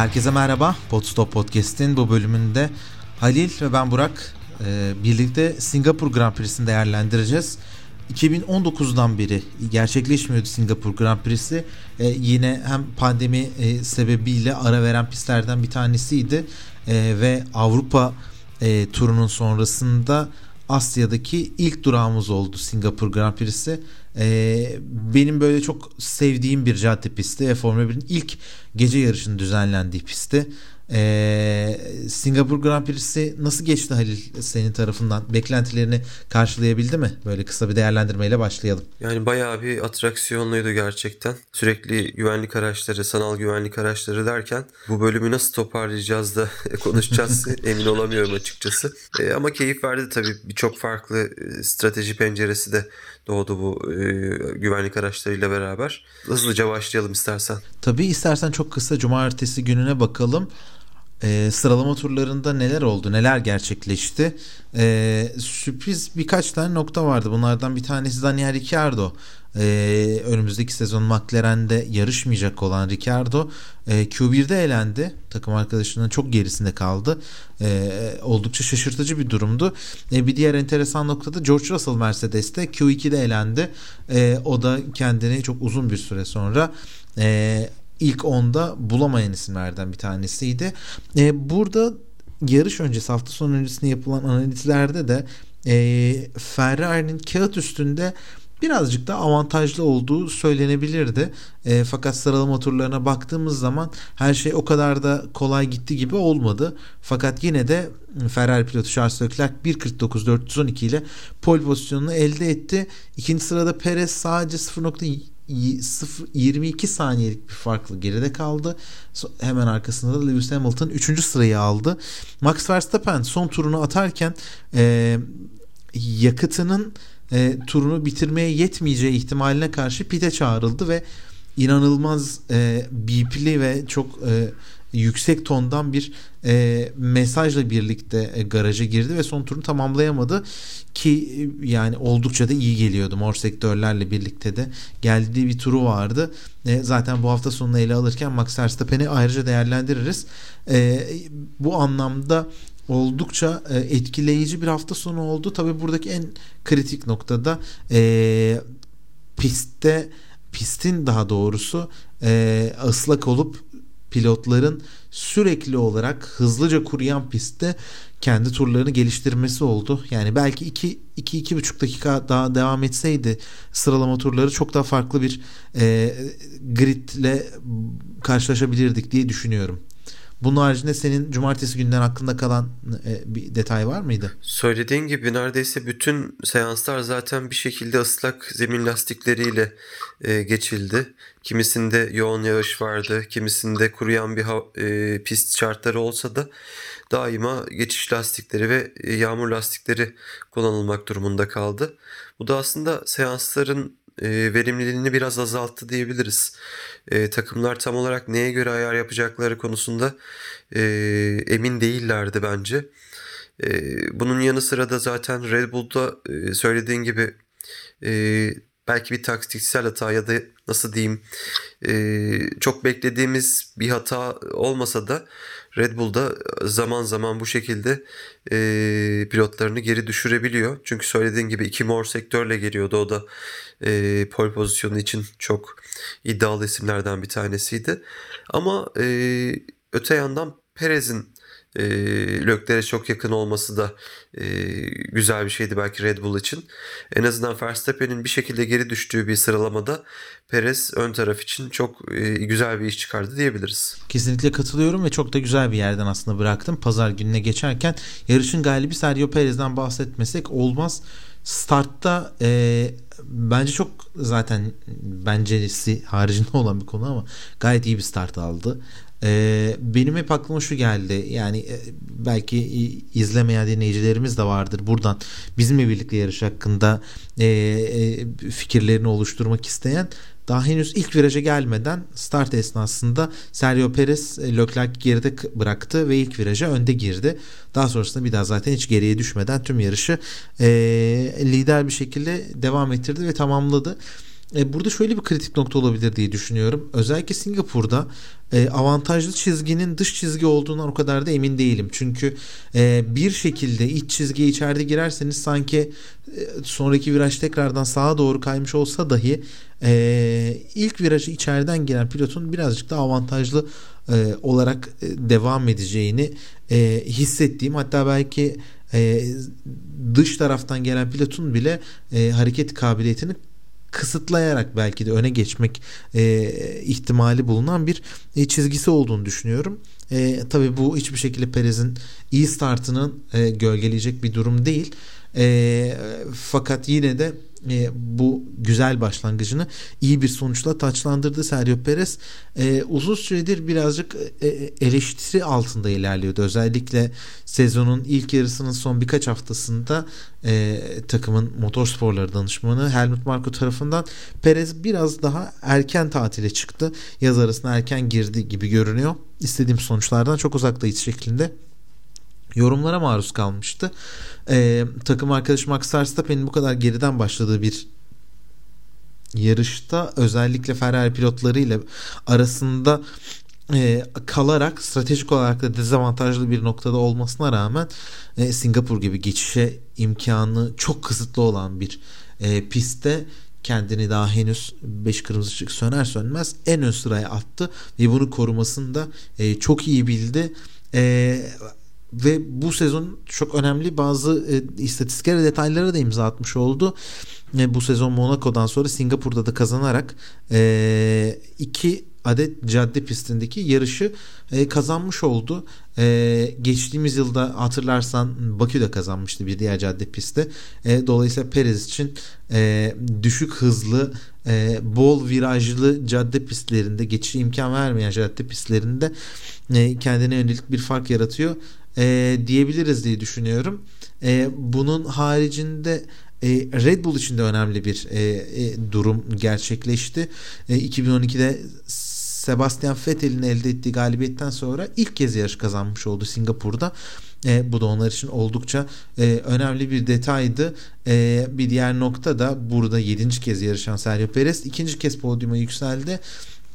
Herkese merhaba. Podstop Podcast'in bu bölümünde Halil ve ben Burak e, birlikte Singapur Grand Prix'sini değerlendireceğiz. 2019'dan beri gerçekleşmiyordu Singapur Grand Prix'si. E, yine hem pandemi e, sebebiyle ara veren pistlerden bir tanesiydi. E, ve Avrupa e, turunun sonrasında Asya'daki ilk durağımız oldu Singapur Grand Prix'si. Ee, benim böyle çok sevdiğim bir cadde pisti. Formula 1'in ilk gece yarışının düzenlendiği pisti. Ee, Singapur Grand Prix'si nasıl geçti Halil senin tarafından? Beklentilerini karşılayabildi mi? Böyle kısa bir değerlendirmeyle başlayalım. Yani bayağı bir atraksiyonluydu gerçekten. Sürekli güvenlik araçları, sanal güvenlik araçları derken bu bölümü nasıl toparlayacağız da konuşacağız emin olamıyorum açıkçası. Ee, ama keyif verdi tabii. Birçok farklı e, strateji penceresi de doğdu bu e, güvenlik araçlarıyla beraber. Hızlıca başlayalım istersen. Tabii istersen çok kısa cumartesi gününe bakalım e, sıralama turlarında neler oldu, neler gerçekleşti. E, sürpriz birkaç tane nokta vardı. Bunlardan bir tanesi Daniel Ricciardo. E, önümüzdeki sezon McLaren'de yarışmayacak olan Ricciardo e, Q1'de elendi. Takım arkadaşının çok gerisinde kaldı. E, oldukça şaşırtıcı bir durumdu. E, bir diğer enteresan noktada George Russell Mercedes'te Q2'de elendi. E, o da kendini çok uzun bir süre sonra e, ilk onda bulamayan isimlerden bir tanesiydi. E, burada yarış öncesi hafta sonu öncesinde yapılan analizlerde de e, Ferrari'nin kağıt üstünde birazcık da avantajlı olduğu söylenebilirdi. E, fakat sıralama turlarına baktığımız zaman her şey o kadar da kolay gitti gibi olmadı. Fakat yine de Ferrari pilotu Charles Leclerc 1.49.412 ile pole pozisyonunu elde etti. İkinci sırada Perez sadece 0.7 0, 22 saniyelik bir farklı geride kaldı. Hemen arkasında da Lewis Hamilton 3. sırayı aldı. Max Verstappen son turunu atarken e, yakıtının e, turunu bitirmeye yetmeyeceği ihtimaline karşı pite çağrıldı ve inanılmaz e, BP'li ve çok e, yüksek tondan bir e, mesajla birlikte e, garaja girdi ve son turunu tamamlayamadı. Ki e, yani oldukça da iyi geliyordu. Mor sektörlerle birlikte de geldiği bir turu vardı. E, zaten bu hafta sonunu ele alırken Max Verstappen'i ayrıca değerlendiririz. E, bu anlamda oldukça e, etkileyici bir hafta sonu oldu. Tabi buradaki en kritik noktada e, pistte pistin daha doğrusu e, ıslak olup pilotların sürekli olarak hızlıca kuruyan pistte kendi turlarını geliştirmesi oldu. Yani belki 2 2 iki, buçuk dakika daha devam etseydi sıralama turları çok daha farklı bir e, gridle karşılaşabilirdik diye düşünüyorum. Bunun haricinde senin cumartesi günden aklında kalan e, bir detay var mıydı? Söylediğin gibi neredeyse bütün seanslar zaten bir şekilde ıslak zemin lastikleriyle e, geçildi. Kimisinde yoğun yağış vardı, kimisinde kuruyan bir e, pist şartları olsa da daima geçiş lastikleri ve e, yağmur lastikleri kullanılmak durumunda kaldı. Bu da aslında seansların e, verimliliğini biraz azalttı diyebiliriz. E, takımlar tam olarak neye göre ayar yapacakları konusunda e, emin değillerdi bence. E, bunun yanı sıra da zaten Red Bull'da e, söylediğin gibi e, belki bir taktiksel hata ya da nasıl diyeyim e, çok beklediğimiz bir hata olmasa da Red Bull'da zaman zaman bu şekilde e, pilotlarını geri düşürebiliyor. Çünkü söylediğin gibi iki mor sektörle geliyordu. O da e, pole pozisyonu için çok iddialı isimlerden bir tanesiydi. Ama e, öte yandan Perez'in e, Lökler'e çok yakın olması da e, güzel bir şeydi belki Red Bull için. En azından Verstappen'in bir şekilde geri düştüğü bir sıralamada Perez ön taraf için çok e, güzel bir iş çıkardı diyebiliriz. Kesinlikle katılıyorum ve çok da güzel bir yerden aslında bıraktım. Pazar gününe geçerken yarışın galibi Sergio Perez'den bahsetmesek olmaz. Startta e, bence çok zaten bencerisi haricinde olan bir konu ama gayet iyi bir start aldı. Ee, benim hep aklıma şu geldi yani e, belki izlemeyen dinleyicilerimiz de vardır buradan bizimle birlikte yarış hakkında e, e, fikirlerini oluşturmak isteyen daha henüz ilk viraja gelmeden start esnasında Sergio Perez e, Leclerc geride bıraktı ve ilk viraja önde girdi. Daha sonrasında bir daha zaten hiç geriye düşmeden tüm yarışı e, lider bir şekilde devam ettirdi ve tamamladı. E, burada şöyle bir kritik nokta olabilir diye düşünüyorum. Özellikle Singapur'da e, avantajlı çizginin dış çizgi olduğundan o kadar da emin değilim. Çünkü e, bir şekilde iç çizgiye içeride girerseniz sanki e, sonraki viraj tekrardan sağa doğru kaymış olsa dahi e, ilk virajı içeriden giren pilotun birazcık daha avantajlı e, olarak e, devam edeceğini e, hissettiğim hatta belki e, dış taraftan gelen pilotun bile e, hareket kabiliyetini kısıtlayarak belki de öne geçmek e, ihtimali bulunan bir e, çizgisi olduğunu düşünüyorum. E, tabii bu hiçbir şekilde Perez'in iyi startının e, gölgeleyecek bir durum değil. E, fakat yine de e, bu güzel başlangıcını iyi bir sonuçla taçlandırdı Sergio Perez. E, uzun süredir birazcık e, eleştiri altında ilerliyordu. Özellikle sezonun ilk yarısının son birkaç haftasında e, takımın motorsporları danışmanı Helmut Marko tarafından Perez biraz daha erken tatile çıktı. Yaz arasına erken girdi gibi görünüyor. İstediğim sonuçlardan çok uzaktayız şeklinde yorumlara maruz kalmıştı. Ee, takım arkadaşı Max Verstappen'in bu kadar geriden başladığı bir yarışta özellikle Ferrari pilotlarıyla arasında e, kalarak stratejik olarak da dezavantajlı bir noktada olmasına rağmen e, Singapur gibi geçişe imkanı çok kısıtlı olan bir e, pistte kendini daha henüz 5 kırmızı ışık söner sönmez en ön sıraya attı ve bunu korumasını da e, çok iyi bildi. E, ve bu sezon çok önemli bazı e, istatistikler ve detaylara da imza atmış oldu. E, bu sezon Monaco'dan sonra Singapur'da da kazanarak e, iki adet cadde pistindeki yarışı e, kazanmış oldu. E, geçtiğimiz yılda hatırlarsan Bakü'de kazanmıştı bir diğer cadde pisti. E, dolayısıyla Perez için e, düşük hızlı e, bol virajlı cadde pistlerinde geçişe imkan vermeyen cadde pistlerinde e, kendine yönelik bir fark yaratıyor e, diyebiliriz diye düşünüyorum. E, bunun haricinde e, Red Bull için de önemli bir e, e, durum gerçekleşti. E, 2012'de Sebastian Vettel'in elde ettiği galibiyetten sonra ilk kez yarış kazanmış oldu Singapur'da. E, bu da onlar için oldukça e, önemli bir detaydı. E, bir diğer nokta da burada 7. kez yarışan Sergio Perez ikinci kez podyuma yükseldi.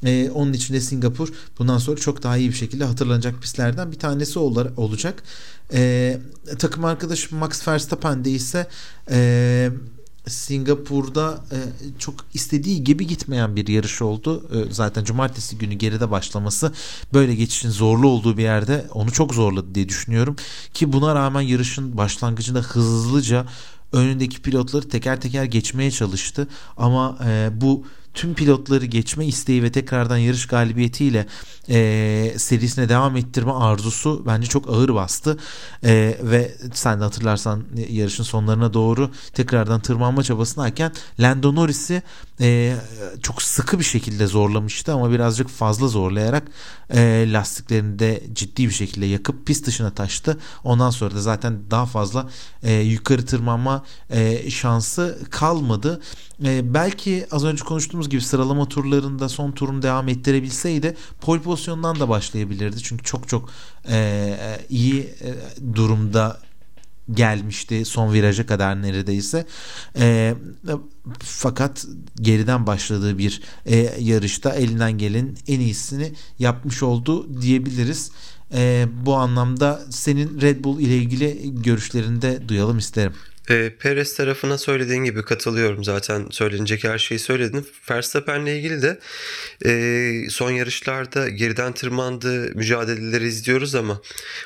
Ee, onun için de Singapur bundan sonra çok daha iyi bir şekilde hatırlanacak pistlerden bir tanesi ol- olacak. Ee, takım arkadaşım Max Verstappen de ise e, Singapur'da e, çok istediği gibi gitmeyen bir yarış oldu. E, zaten cumartesi günü geride başlaması böyle geçişin zorlu olduğu bir yerde onu çok zorladı diye düşünüyorum. Ki buna rağmen yarışın başlangıcında hızlıca önündeki pilotları teker teker geçmeye çalıştı. Ama e, bu tüm pilotları geçme isteği ve tekrardan yarış galibiyetiyle e, serisine devam ettirme arzusu bence çok ağır bastı e, ve sen de hatırlarsan yarışın sonlarına doğru tekrardan tırmanma çabasındayken Lando Norris'i e, çok sıkı bir şekilde zorlamıştı ama birazcık fazla zorlayarak e, lastiklerini de ciddi bir şekilde yakıp pist dışına taştı. Ondan sonra da zaten daha fazla e, yukarı tırmanma e, şansı kalmadı. E, belki az önce konuştuğumuz gibi sıralama turlarında son turunu devam ettirebilseydi pole pozisyondan da başlayabilirdi. Çünkü çok çok e, iyi e, durumda gelmişti son viraja kadar neredeyse. E, fakat geriden başladığı bir e, yarışta elinden gelen en iyisini yapmış oldu diyebiliriz. E, bu anlamda senin Red Bull ile ilgili görüşlerini de duyalım isterim. E, Perez tarafına söylediğin gibi katılıyorum zaten söylenecek her şeyi söyledin. Verstappen'le ilgili de e, son yarışlarda geriden tırmandığı mücadeleleri izliyoruz ama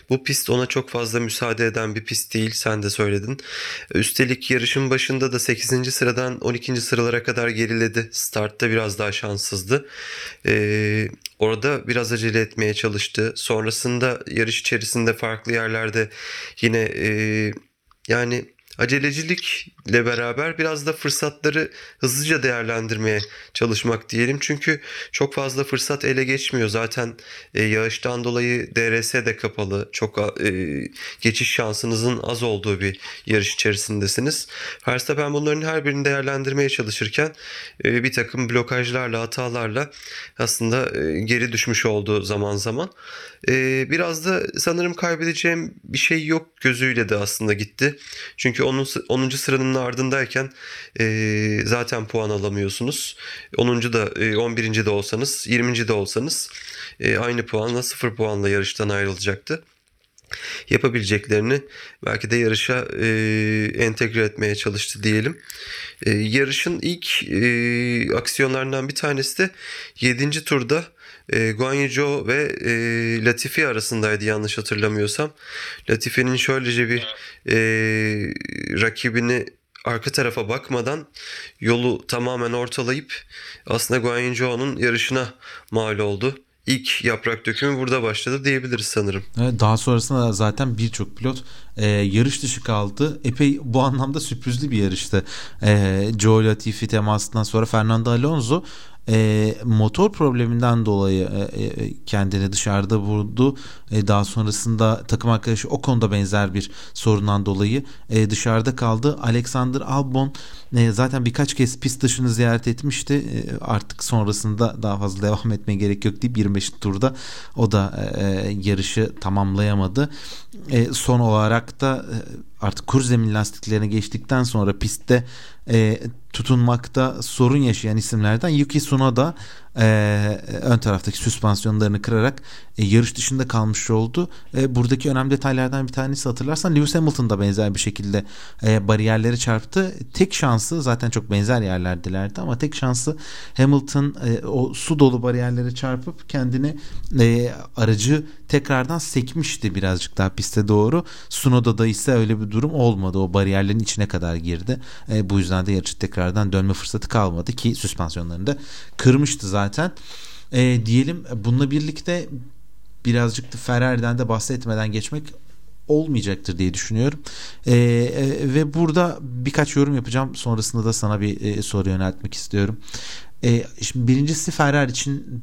bu pist ona çok fazla müsaade eden bir pist değil sen de söyledin. Üstelik yarışın başında da 8. sıradan 12. sıralara kadar geriledi. Startta biraz daha şanssızdı. E, orada biraz acele etmeye çalıştı. Sonrasında yarış içerisinde farklı yerlerde yine e, yani acelecilikle beraber biraz da fırsatları hızlıca değerlendirmeye çalışmak diyelim. Çünkü çok fazla fırsat ele geçmiyor. Zaten e, yağıştan dolayı DRS de kapalı. Çok e, geçiş şansınızın az olduğu bir yarış içerisindesiniz. Verstappen bunların her birini değerlendirmeye çalışırken e, bir takım blokajlarla, hatalarla aslında e, geri düşmüş oldu zaman zaman. E, biraz da sanırım kaybedeceğim bir şey yok gözüyle de aslında gitti. Çünkü 10. 10. sıranın ardındayken e, zaten puan alamıyorsunuz. 10. da e, 11. de olsanız 20. de olsanız e, aynı puanla 0 puanla yarıştan ayrılacaktı yapabileceklerini belki de yarışa e, entegre etmeye çalıştı diyelim. E, yarışın ilk e, aksiyonlarından bir tanesi de 7. turda e, Guan Yu Zhou ve e, Latifi arasındaydı yanlış hatırlamıyorsam. Latifi'nin şöylece bir e, rakibini arka tarafa bakmadan yolu tamamen ortalayıp aslında Guan Yu Zhou'nun yarışına mal oldu ilk yaprak dökümü burada başladı diyebiliriz sanırım. Evet, daha sonrasında da zaten birçok pilot e, yarış dışı kaldı. Epey bu anlamda sürprizli bir yarıştı. E, Joe Latifi temasından sonra Fernando Alonso e, motor probleminden dolayı e, e, kendini dışarıda vurdu. E, daha sonrasında takım arkadaşı o konuda benzer bir sorundan dolayı e, dışarıda kaldı. Alexander Albon e, zaten birkaç kez pist dışını ziyaret etmişti. E, artık sonrasında daha fazla devam etmeye gerek yok deyip 25. turda o da e, yarışı tamamlayamadı. E, son olarak da e, artık kur zemin lastiklerine geçtikten sonra pistte e, tutunmakta sorun yaşayan isimlerden Yuki Tsunoda e, ön taraftaki süspansiyonlarını kırarak e, yarış dışında kalmış oldu. E, buradaki önemli detaylardan bir tanesi hatırlarsan Lewis Hamilton da benzer bir şekilde e, bariyerlere çarptı. Tek şansı zaten çok benzer yerlerdilerdi ama tek şansı Hamilton e, o su dolu bariyerlere çarpıp kendini e, aracı tekrardan sekmişti birazcık daha piste doğru. Sunoda'da ise öyle bir durum olmadı. O bariyerlerin içine kadar girdi. E, bu yüzden de yarışı tekrardan dönme fırsatı kalmadı ki süspansiyonlarını da kırmıştı zaten zaten. E, diyelim bununla birlikte birazcık da Ferrari'den de bahsetmeden geçmek olmayacaktır diye düşünüyorum. E, e, ve burada birkaç yorum yapacağım. Sonrasında da sana bir e, soru yöneltmek istiyorum. E, şimdi birincisi Ferrari için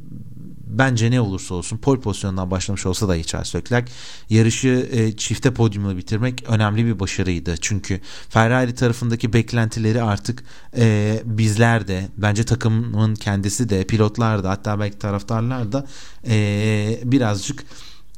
bence ne olursa olsun pol pozisyonundan başlamış olsa da Charles Leclerc yarışı e, çifte podyumla bitirmek önemli bir başarıydı. Çünkü Ferrari tarafındaki beklentileri artık e, bizler de bence takımın kendisi de pilotlar da hatta belki taraftarlar da e, birazcık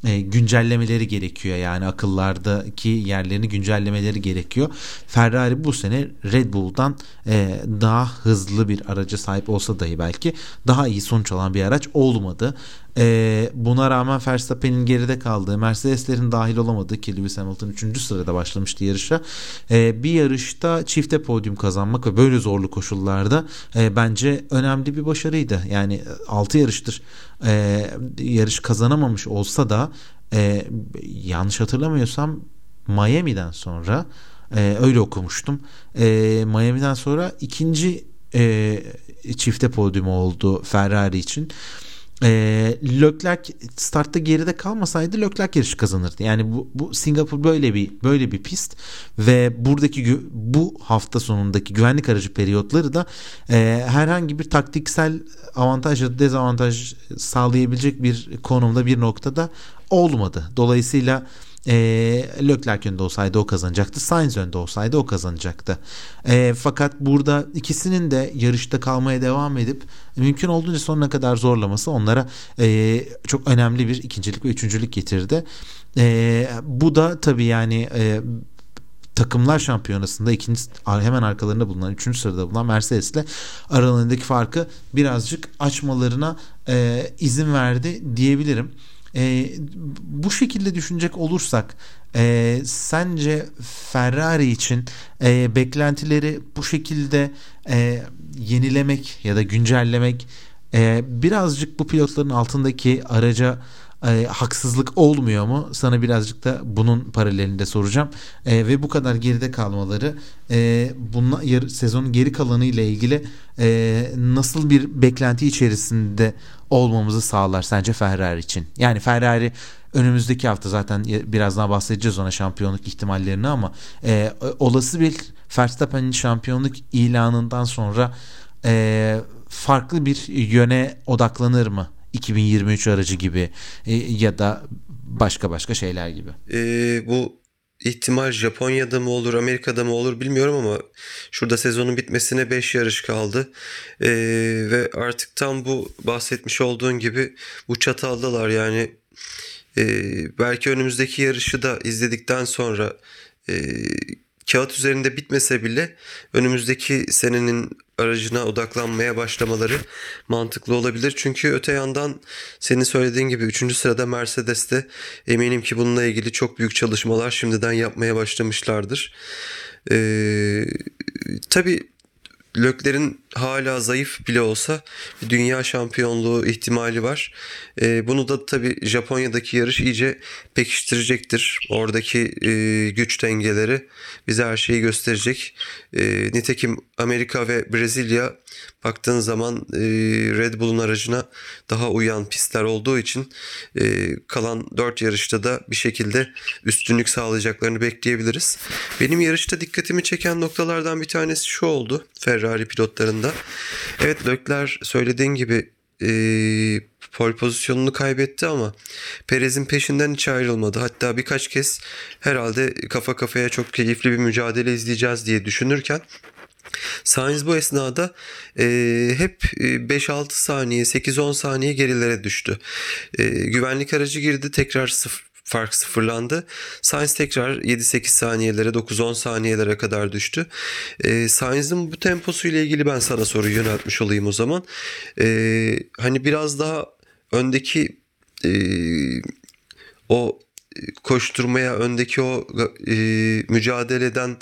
e, güncellemeleri gerekiyor yani akıllardaki yerlerini güncellemeleri gerekiyor. Ferrari bu sene Red Bull'dan e, daha hızlı bir araca sahip olsa dahi belki daha iyi sonuç alan bir araç olmadı. E, buna rağmen Verstappen'in geride kaldığı, Mercedes'lerin dahil olamadığı ki Lewis Hamilton 3. sırada başlamıştı yarışa. E, bir yarışta çifte podyum kazanmak ve böyle zorlu koşullarda e, bence önemli bir başarıydı. Yani 6 yarıştır e, yarış kazanamamış olsa da e, yanlış hatırlamıyorsam Miami'den sonra e, öyle okumuştum. E, Miami'den sonra ikinci e, çifte podyumu oldu Ferrari için. E, Leclerc startta geride kalmasaydı Leclerc yarışı kazanırdı. Yani bu, bu Singapur böyle bir böyle bir pist ve buradaki bu hafta sonundaki güvenlik aracı periyotları da e, herhangi bir taktiksel avantaj ya da dezavantaj sağlayabilecek bir konumda bir noktada olmadı. Dolayısıyla e, Leclerc önde olsaydı o kazanacaktı. Sainz önde olsaydı o kazanacaktı. E, fakat burada ikisinin de yarışta kalmaya devam edip mümkün olduğunca sonuna kadar zorlaması onlara e, çok önemli bir ikincilik ve üçüncülük getirdi. E, bu da tabii yani e, takımlar şampiyonasında ikinci hemen arkalarında bulunan üçüncü sırada bulunan Mercedes ile aralarındaki farkı birazcık açmalarına e, izin verdi diyebilirim. E, bu şekilde düşünecek olursak e, sence Ferrari için e, beklentileri bu şekilde e, yenilemek ya da güncellemek e, birazcık bu pilotların altındaki araca e, haksızlık olmuyor mu? Sana birazcık da bunun paralelinde soracağım. E, ve bu kadar geride kalmaları e, bununla yar, sezonun geri kalanı ile ilgili e, nasıl bir beklenti içerisinde olmamızı sağlar sence Ferrari için? Yani Ferrari önümüzdeki hafta zaten birazdan bahsedeceğiz ona şampiyonluk ihtimallerini ama e, olası bir Verstappen'in şampiyonluk ilanından sonra e, farklı bir yöne odaklanır mı 2023 aracı gibi e, ya da başka başka şeyler gibi. E, bu ihtimal Japonya'da mı olur Amerika'da mı olur bilmiyorum ama şurada sezonun bitmesine 5 yarış kaldı. E, ve artık tam bu bahsetmiş olduğun gibi bu çataldalar yani e, belki önümüzdeki yarışı da izledikten sonra e, kağıt üzerinde bitmese bile önümüzdeki senenin aracına odaklanmaya başlamaları mantıklı olabilir. Çünkü öte yandan senin söylediğin gibi 3. sırada Mercedes'te eminim ki bununla ilgili çok büyük çalışmalar şimdiden yapmaya başlamışlardır. Ee, tabii Lökler'in hala zayıf bile olsa bir dünya şampiyonluğu ihtimali var. E, bunu da tabii Japonya'daki yarış iyice pekiştirecektir. Oradaki e, güç dengeleri bize her şeyi gösterecek. E, nitekim Amerika ve Brezilya baktığın zaman e, Red Bull'un aracına daha uyan pistler olduğu için e, kalan 4 yarışta da bir şekilde üstünlük sağlayacaklarını bekleyebiliriz. Benim yarışta dikkatimi çeken noktalardan bir tanesi şu oldu Ferrari pilotlarında. Evet Leclerc söylediğin gibi e, pole pozisyonunu kaybetti ama Perez'in peşinden hiç ayrılmadı. Hatta birkaç kez herhalde kafa kafaya çok keyifli bir mücadele izleyeceğiz diye düşünürken Sainz bu esnada e, hep 5-6 saniye, 8-10 saniye gerilere düştü. E, güvenlik aracı girdi, tekrar sıfır, fark sıfırlandı. Sainz tekrar 7-8 saniyelere 9-10 saniyelere kadar düştü. E, Sainz'ın bu temposuyla ilgili ben sana soru yöneltmiş olayım o zaman. E, hani biraz daha öndeki e, o koşturmaya, öndeki o e, mücadeleden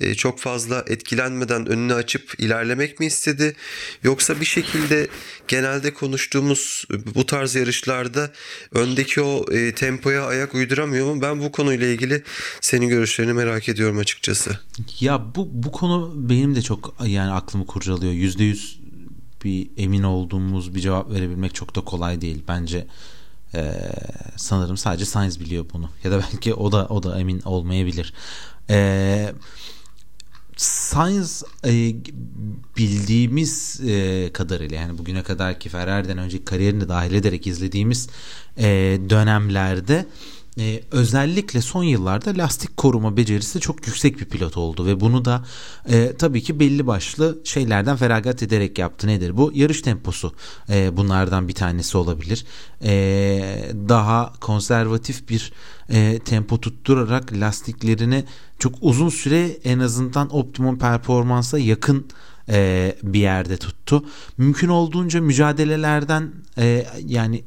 e, çok fazla etkilenmeden önünü açıp ilerlemek mi istedi? Yoksa bir şekilde genelde konuştuğumuz bu tarz yarışlarda öndeki o e, tempoya ayak uyduramıyor mu? Ben bu konuyla ilgili senin görüşlerini merak ediyorum açıkçası. Ya bu bu konu benim de çok yani aklımı kurcalıyor. Yüzde yüz bir emin olduğumuz bir cevap verebilmek çok da kolay değil. Bence ee, sanırım sadece Science biliyor bunu. Ya da belki o da o da emin olmayabilir. Ee, Science e, bildiğimiz e, kadarıyla yani bugüne kadar ki Ferrari'den önceki kariyerini dahil ederek izlediğimiz e, dönemlerde e, özellikle son yıllarda lastik koruma becerisi çok yüksek bir pilot oldu ve bunu da e, tabii ki belli başlı şeylerden feragat ederek yaptı. Nedir bu? Yarış temposu e, bunlardan bir tanesi olabilir. E, daha konservatif bir e, tempo tutturarak lastiklerini çok uzun süre en azından optimum performansa yakın e, bir yerde tuttu. Mümkün olduğunca mücadelelerden e, yani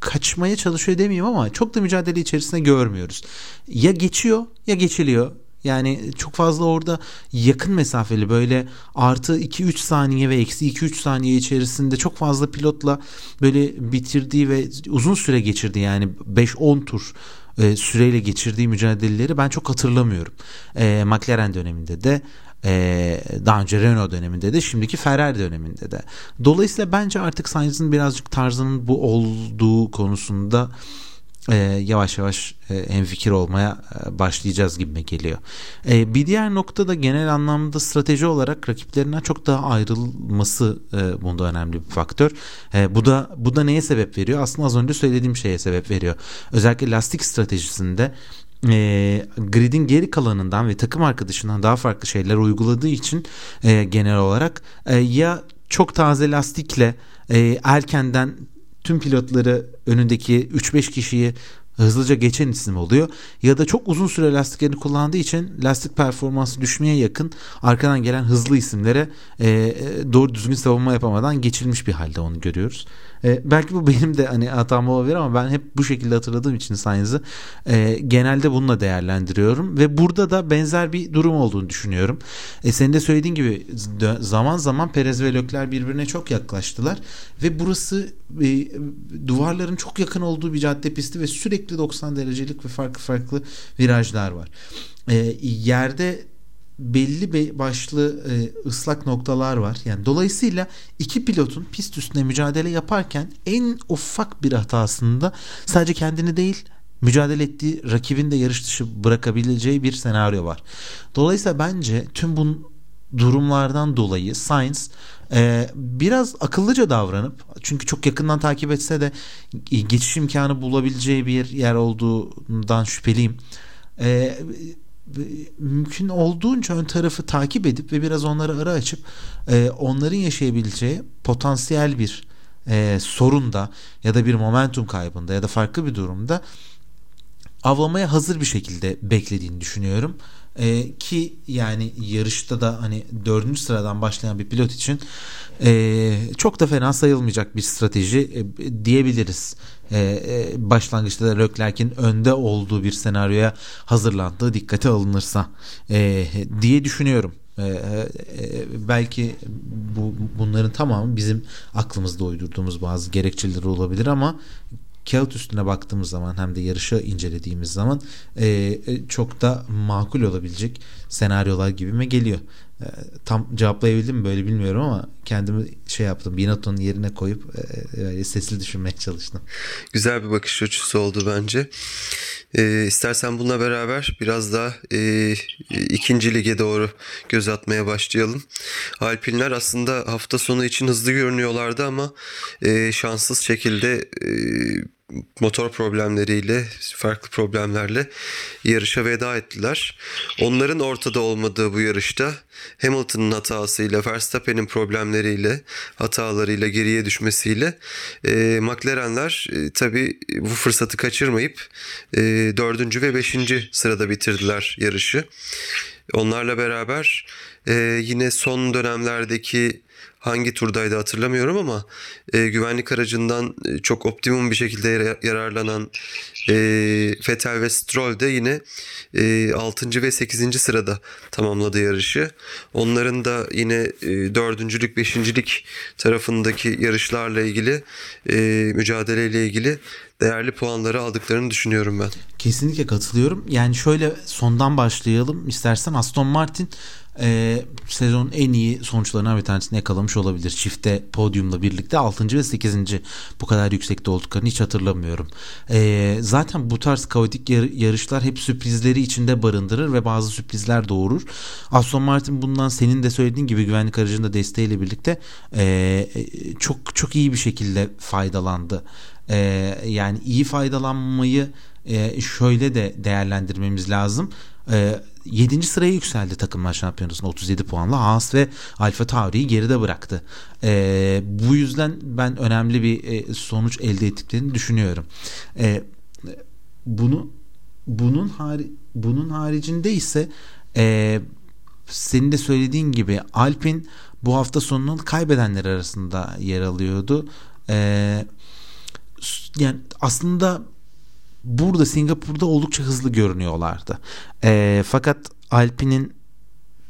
kaçmaya çalışıyor demeyeyim ama çok da mücadele içerisinde görmüyoruz. Ya geçiyor ya geçiliyor. Yani çok fazla orada yakın mesafeli böyle artı 2-3 saniye ve eksi 2-3 saniye içerisinde çok fazla pilotla böyle bitirdiği ve uzun süre geçirdi yani 5-10 tur e, süreyle geçirdiği mücadeleleri ben çok hatırlamıyorum. E, McLaren döneminde de ee, daha önce Renault döneminde de şimdiki Ferrari döneminde de. Dolayısıyla bence artık Sainz'ın birazcık tarzının bu olduğu konusunda e, yavaş yavaş e, enfikir olmaya e, başlayacağız gibi geliyor. E, bir diğer nokta da genel anlamda strateji olarak rakiplerinden çok daha ayrılması e, bunda önemli bir faktör. E, bu da bu da neye sebep veriyor? Aslında az önce söylediğim şeye sebep veriyor. Özellikle lastik stratejisinde e, gridin geri kalanından ve takım arkadaşından daha farklı şeyler uyguladığı için e, genel olarak e, ya çok taze lastikle e, erkenden tüm pilotları önündeki 3-5 kişiyi hızlıca geçen isim oluyor. Ya da çok uzun süre lastiklerini kullandığı için lastik performansı düşmeye yakın arkadan gelen hızlı isimlere e, e, doğru düzgün savunma yapamadan geçilmiş bir halde onu görüyoruz. E, belki bu benim de hani hatam olabilir ama ben hep bu şekilde hatırladığım için Sainz'ı e, genelde bununla değerlendiriyorum ve burada da benzer bir durum olduğunu düşünüyorum. E, senin de söylediğin gibi zaman zaman Perez ve Lökler birbirine çok yaklaştılar ve burası e, duvarların çok yakın olduğu bir cadde pisti ve sürekli 90 derecelik ve farklı farklı virajlar var. E, yerde belli başlı e, ıslak noktalar var. Yani dolayısıyla iki pilotun pist üstünde mücadele yaparken en ufak bir hatasında sadece kendini değil mücadele ettiği rakibin de yarış dışı bırakabileceği bir senaryo var. Dolayısıyla bence tüm bu durumlardan dolayı Sainz e, biraz akıllıca davranıp çünkü çok yakından takip etse de geçiş imkanı bulabileceği bir yer olduğundan şüpheliyim. E, mümkün olduğunca ön tarafı takip edip ve biraz onları ara açıp e, onların yaşayabileceği potansiyel bir e, sorunda ya da bir momentum kaybında ya da farklı bir durumda avlamaya hazır bir şekilde beklediğini düşünüyorum. E, ki yani yarışta da hani dördüncü sıradan başlayan bir pilot için e, çok da fena sayılmayacak bir strateji e, diyebiliriz. E, e, başlangıçta da Leclerc'in önde olduğu bir senaryoya hazırlandığı dikkate alınırsa e, diye düşünüyorum. Ee, belki bu bunların tamamı bizim aklımızda uydurduğumuz bazı gerekçeleri olabilir ama kağıt üstüne baktığımız zaman hem de yarışı incelediğimiz zaman e, e çok da makul olabilecek senaryolar gibime geliyor. E, tam cevaplayabildim mi böyle bilmiyorum ama kendimi şey yaptım. Binotto'nun yerine koyup e, e sesli düşünmeye çalıştım. Güzel bir bakış açısı oldu bence. E, istersen bununla beraber biraz daha e, ikinci lige doğru göz atmaya başlayalım. Alpinler aslında hafta sonu için hızlı görünüyorlardı ama e, şanssız şekilde e, motor problemleriyle, farklı problemlerle yarışa veda ettiler. Onların ortada olmadığı bu yarışta Hamilton'ın hatasıyla, Verstappen'in problemleriyle, hatalarıyla, geriye düşmesiyle e, McLaren'ler e, tabii bu fırsatı kaçırmayıp e, 4. ve 5. sırada bitirdiler yarışı. Onlarla beraber e, yine son dönemlerdeki hangi turdaydı hatırlamıyorum ama e, güvenlik aracından e, çok optimum bir şekilde yararlanan e, Vettel ve Stroll de yine e, 6. ve 8. sırada tamamladı yarışı. Onların da yine e, 4. 5. tarafındaki yarışlarla ilgili e, mücadeleyle ilgili değerli puanları aldıklarını düşünüyorum ben. Kesinlikle katılıyorum. Yani şöyle sondan başlayalım istersen Aston Martin e, sezonun en iyi sonuçlarından bir tanesini yakalamış olabilir. Çifte podyumla birlikte 6. ve 8. bu kadar yüksekte olduklarını hiç hatırlamıyorum. E, zaten bu tarz kaotik yar- yarışlar hep sürprizleri içinde barındırır ve bazı sürprizler doğurur. Aston Martin bundan senin de söylediğin gibi güvenlik aracının da desteğiyle birlikte e, çok çok iyi bir şekilde faydalandı. E, yani iyi faydalanmayı e, şöyle de değerlendirmemiz lazım. E, 7. sıraya yükseldi takımlar şampiyonasında 37 puanla Haas ve Alfa Tauri'yi geride bıraktı. E, bu yüzden ben önemli bir e, sonuç elde ettiklerini düşünüyorum. E, bunu bunun hari, bunun haricinde ise e, senin de söylediğin gibi Alpin bu hafta sonunun kaybedenler arasında yer alıyordu. E, yani aslında burada Singapur'da oldukça hızlı görünüyorlardı. E, fakat Alpine'in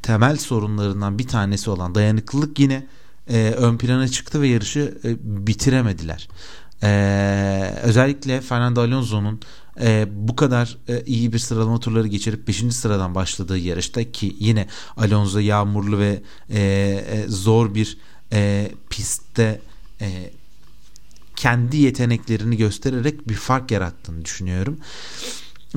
temel sorunlarından bir tanesi olan dayanıklılık yine e, ön plana çıktı ve yarışı e, bitiremediler. E, özellikle Fernando Alonso'nun e, bu kadar e, iyi bir sıralama turları geçirip 5. sıradan başladığı yarışta ki yine Alonso yağmurlu ve e, e, zor bir e, pistte e, kendi yeteneklerini göstererek bir fark yarattığını düşünüyorum.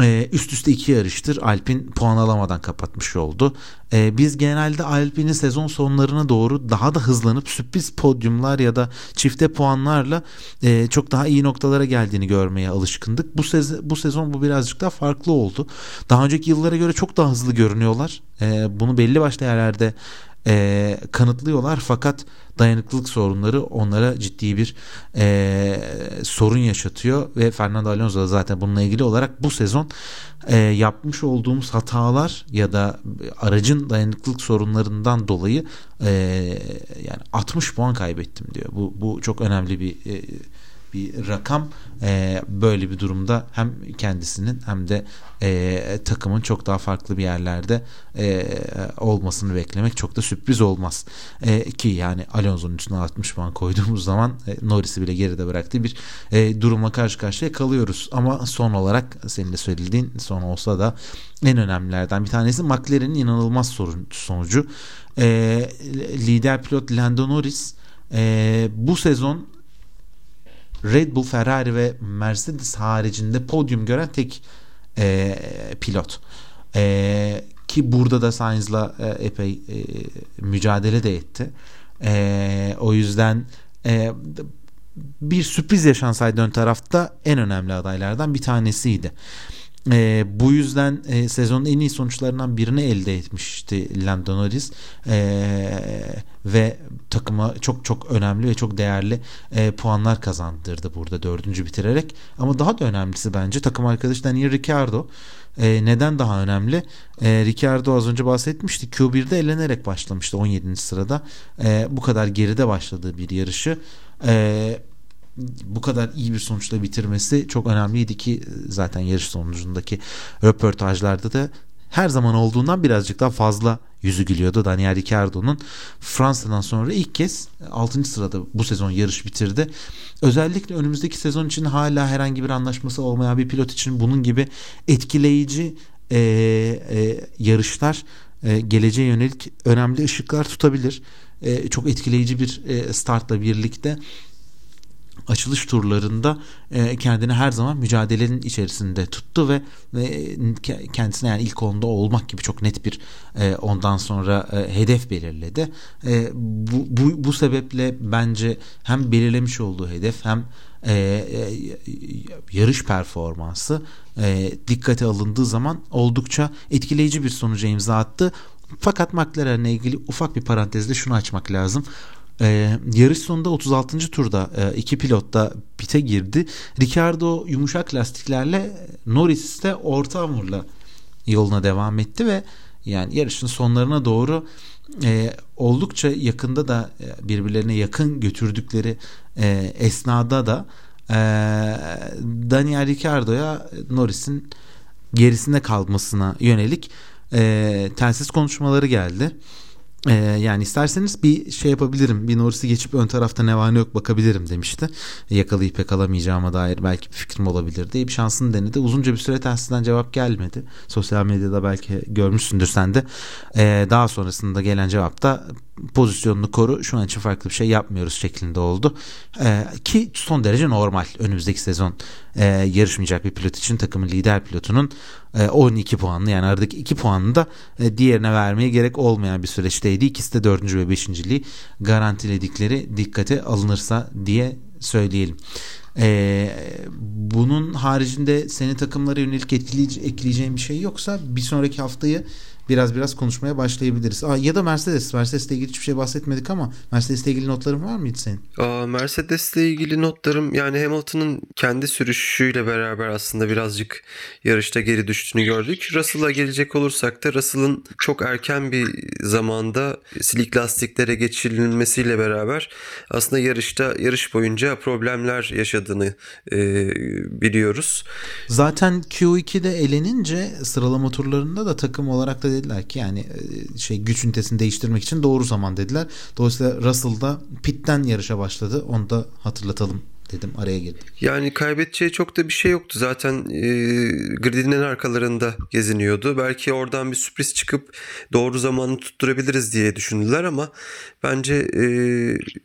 Ee, üst üste iki yarıştır Alpin puan alamadan kapatmış oldu. Ee, biz genelde Alpin'in sezon sonlarına doğru daha da hızlanıp sürpriz podyumlar ya da çifte puanlarla e, çok daha iyi noktalara geldiğini görmeye alışkındık. Bu, sez bu sezon bu birazcık daha farklı oldu. Daha önceki yıllara göre çok daha hızlı görünüyorlar. E, bunu belli başlı yerlerde e, kanıtlıyorlar fakat dayanıklılık sorunları onlara ciddi bir e, sorun yaşatıyor ve Fernando Alonso da zaten bununla ilgili olarak bu sezon e, yapmış olduğumuz hatalar ya da aracın dayanıklılık sorunlarından dolayı e, yani 60 puan kaybettim diyor. Bu bu çok önemli bir e, bir rakam e, böyle bir durumda hem kendisinin hem de e, takımın çok daha farklı bir yerlerde e, olmasını beklemek çok da sürpriz olmaz. E, ki yani Alonso'nun üstüne 60 puan koyduğumuz zaman e, Norris'i bile geride bıraktığı bir e, durumla karşı karşıya kalıyoruz. Ama son olarak senin de söylediğin son olsa da en önemlilerden bir tanesi McLaren'in inanılmaz sorun, sonucu. E, lider pilot Lando Norris e, bu sezon Red Bull, Ferrari ve Mercedes haricinde podyum gören tek e, pilot. E, ki burada da Sainz'la e, epey e, mücadele de etti. E, o yüzden e, bir sürpriz yaşansaydı ön tarafta en önemli adaylardan bir tanesiydi. E, bu yüzden e, sezonun en iyi sonuçlarından birini elde etmişti Lando Norris e, ve takıma çok çok önemli ve çok değerli e, puanlar kazandırdı burada dördüncü bitirerek ama daha da önemlisi bence takım arkadaşı Daniel Ricciardo e, neden daha önemli? E, Ricardo az önce bahsetmişti. Q1'de elenerek başlamıştı 17. sırada. E, bu kadar geride başladığı bir yarışı e, bu kadar iyi bir sonuçla bitirmesi çok önemliydi ki zaten yarış sonucundaki röportajlarda da her zaman olduğundan birazcık daha fazla yüzü gülüyordu. Daniel Ricciardo'nun Fransa'dan sonra ilk kez 6. sırada bu sezon yarış bitirdi. Özellikle önümüzdeki sezon için hala herhangi bir anlaşması olmayan bir pilot için bunun gibi etkileyici e, e, yarışlar e, geleceğe yönelik önemli ışıklar tutabilir. E, çok etkileyici bir e, startla birlikte açılış turlarında e, kendini her zaman mücadelenin içerisinde tuttu ve, kendisine yani ilk onda olmak gibi çok net bir e, ondan sonra e, hedef belirledi. Bu, bu, bu sebeple bence hem belirlemiş olduğu hedef hem yarış performansı dikkate alındığı zaman oldukça etkileyici bir sonuca imza attı. Fakat McLaren'le ilgili ufak bir parantezle şunu açmak lazım. Ee, yarış sonunda 36. turda e, iki pilot da pite girdi. Ricardo yumuşak lastiklerle Norris de orta hamurla yoluna devam etti ve yani yarışın sonlarına doğru e, oldukça yakında da e, birbirlerine yakın götürdükleri e, esnada da e, Daniel Ricardo'ya Norris'in gerisinde kalmasına yönelik e, telsiz konuşmaları geldi. Ee, yani isterseniz bir şey yapabilirim. Bir Norris'i geçip ön tarafta ne var ne yok bakabilirim demişti. Yakalayıp yakalamayacağıma dair belki bir fikrim olabilir diye bir şansını denedi. Uzunca bir süre telsizden cevap gelmedi. Sosyal medyada belki görmüşsündür sen de. Ee, daha sonrasında gelen cevapta pozisyonunu koru şu an için farklı bir şey yapmıyoruz şeklinde oldu. Ee, ki son derece normal önümüzdeki sezon e, yarışmayacak bir pilot için takımın lider pilotunun e, 12 puanlı yani aradaki 2 puanını da e, diğerine vermeye gerek olmayan bir süreçteydi. İkisi de 4. ve 5.liği garantiledikleri dikkate alınırsa diye söyleyelim. Ee, bunun haricinde seni takımlara yönelik etkileyeceğin bir şey yoksa bir sonraki haftayı biraz biraz konuşmaya başlayabiliriz. Aa, ya da Mercedes. Mercedes'le ilgili hiçbir şey bahsetmedik ama Mercedes'le ilgili notların var mıydı senin? Aa, Mercedes'le ilgili notlarım yani Hamilton'ın kendi sürüşüyle beraber aslında birazcık yarışta geri düştüğünü gördük. Russell'a gelecek olursak da Russell'ın çok erken bir zamanda silik lastiklere geçirilmesiyle beraber aslında yarışta yarış boyunca problemler yaşadığını e, biliyoruz. Zaten Q2'de elenince sıralama turlarında da takım olarak da dediler ki yani e, şey güç ünitesini değiştirmek için doğru zaman dediler. Dolayısıyla Russell da pitten yarışa başladı. Onu da hatırlatalım dedim araya girdim. Yani kaybedeceği çok da bir şey yoktu. Zaten e, gridin en arkalarında geziniyordu. Belki oradan bir sürpriz çıkıp doğru zamanı tutturabiliriz diye düşündüler ama bence e,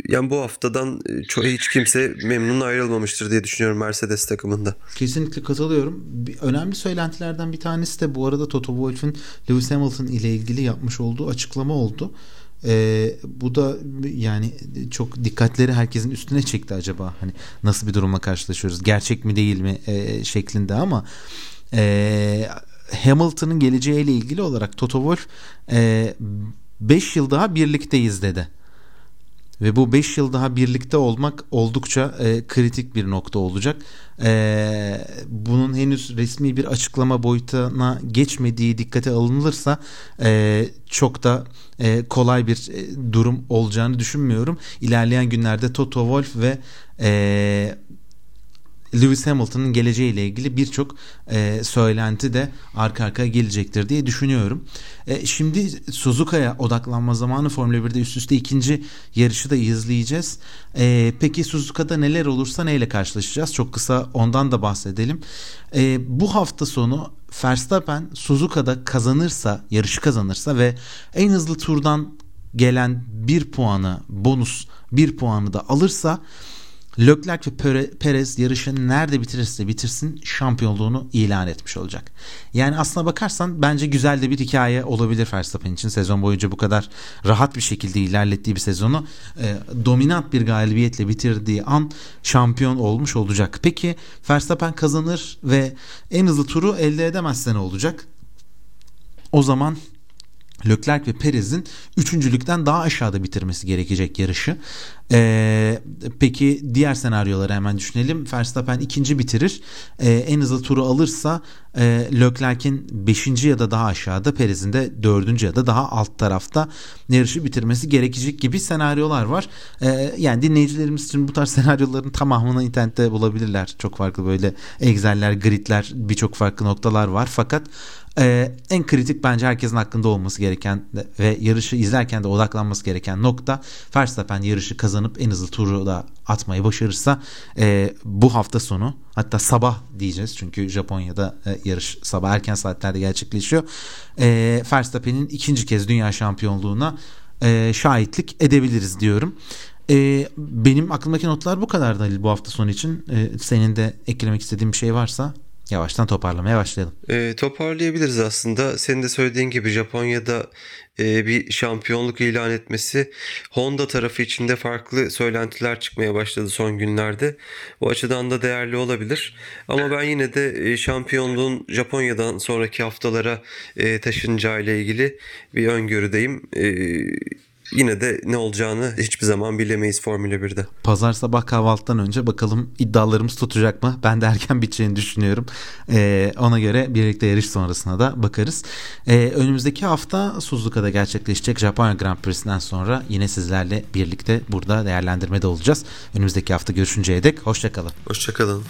yani bu haftadan çok hiç kimse memnun ayrılmamıştır diye düşünüyorum Mercedes takımında. Kesinlikle katılıyorum. Bir, önemli söylentilerden bir tanesi de bu arada Toto Wolff'ün Lewis Hamilton ile ilgili yapmış olduğu açıklama oldu. E, bu da yani çok dikkatleri herkesin üstüne çekti acaba hani nasıl bir durumla karşılaşıyoruz gerçek mi değil mi e, şeklinde ama e, Hamilton'ın geleceğiyle ilgili olarak Toto Wolff 5 e, yıl daha birlikteyiz dedi. Ve bu 5 yıl daha birlikte olmak oldukça e, kritik bir nokta olacak. E, bunun henüz resmi bir açıklama boyutuna geçmediği dikkate alınırsa e, çok da e, kolay bir e, durum olacağını düşünmüyorum. İlerleyen günlerde Toto Wolff ve e, Lewis Hamilton'ın geleceğiyle ilgili birçok e, söylenti de arka arkaya gelecektir diye düşünüyorum. E, şimdi Suzuka'ya odaklanma zamanı Formula 1'de üst üste ikinci yarışı da izleyeceğiz. E, peki Suzuka'da neler olursa neyle karşılaşacağız? Çok kısa ondan da bahsedelim. E, bu hafta sonu Verstappen Suzuka'da kazanırsa, yarışı kazanırsa ve en hızlı turdan gelen bir puanı bonus bir puanı da alırsa Leclerc ve Perez yarışı nerede bitirirse bitirsin şampiyonluğunu ilan etmiş olacak. Yani aslına bakarsan bence güzel de bir hikaye olabilir Verstappen için. Sezon boyunca bu kadar rahat bir şekilde ilerlettiği bir sezonu e, dominant bir galibiyetle bitirdiği an şampiyon olmuş olacak. Peki Verstappen kazanır ve en hızlı turu elde edemezse ne olacak? O zaman Leclerc ve Perez'in üçüncülükten daha aşağıda bitirmesi gerekecek yarışı. Ee, peki diğer senaryoları hemen düşünelim. Verstappen ikinci bitirir. Ee, en hızlı turu alırsa e, Leclerc'in beşinci ya da daha aşağıda Perez'in de dördüncü ya da daha alt tarafta yarışı bitirmesi gerekecek gibi senaryolar var. Ee, yani dinleyicilerimiz için bu tarz senaryoların tamamını internette bulabilirler. Çok farklı böyle Excel'ler, gridler birçok farklı noktalar var. Fakat ee, en kritik bence herkesin hakkında olması gereken ve yarışı izlerken de odaklanması gereken nokta Verstappen yarışı kazanıp en hızlı turu da atmayı başarırsa e, bu hafta sonu hatta sabah diyeceğiz çünkü Japonya'da e, yarış sabah erken saatlerde gerçekleşiyor. E, Verstappen'in ikinci kez dünya şampiyonluğuna e, şahitlik edebiliriz diyorum. E, benim aklımdaki notlar bu kadar Dalil bu hafta sonu için. E, senin de eklemek istediğin bir şey varsa yavaştan toparlamaya başlayalım. E, toparlayabiliriz aslında. Senin de söylediğin gibi Japonya'da e, bir şampiyonluk ilan etmesi Honda tarafı içinde farklı söylentiler çıkmaya başladı son günlerde. Bu açıdan da değerli olabilir. Ama ben yine de e, şampiyonluğun Japonya'dan sonraki haftalara e, taşınacağıyla ilgili bir öngörüdeyim. E, yine de ne olacağını hiçbir zaman bilemeyiz Formula 1'de. Pazar sabah kahvaltıdan önce bakalım iddialarımız tutacak mı? Ben de erken biteceğini düşünüyorum. Ee, ona göre birlikte yarış sonrasına da bakarız. Ee, önümüzdeki hafta Suzuka'da gerçekleşecek Japonya Grand Prix'sinden sonra yine sizlerle birlikte burada değerlendirmede olacağız. Önümüzdeki hafta görüşünceye dek hoşçakalın. Hoşçakalın.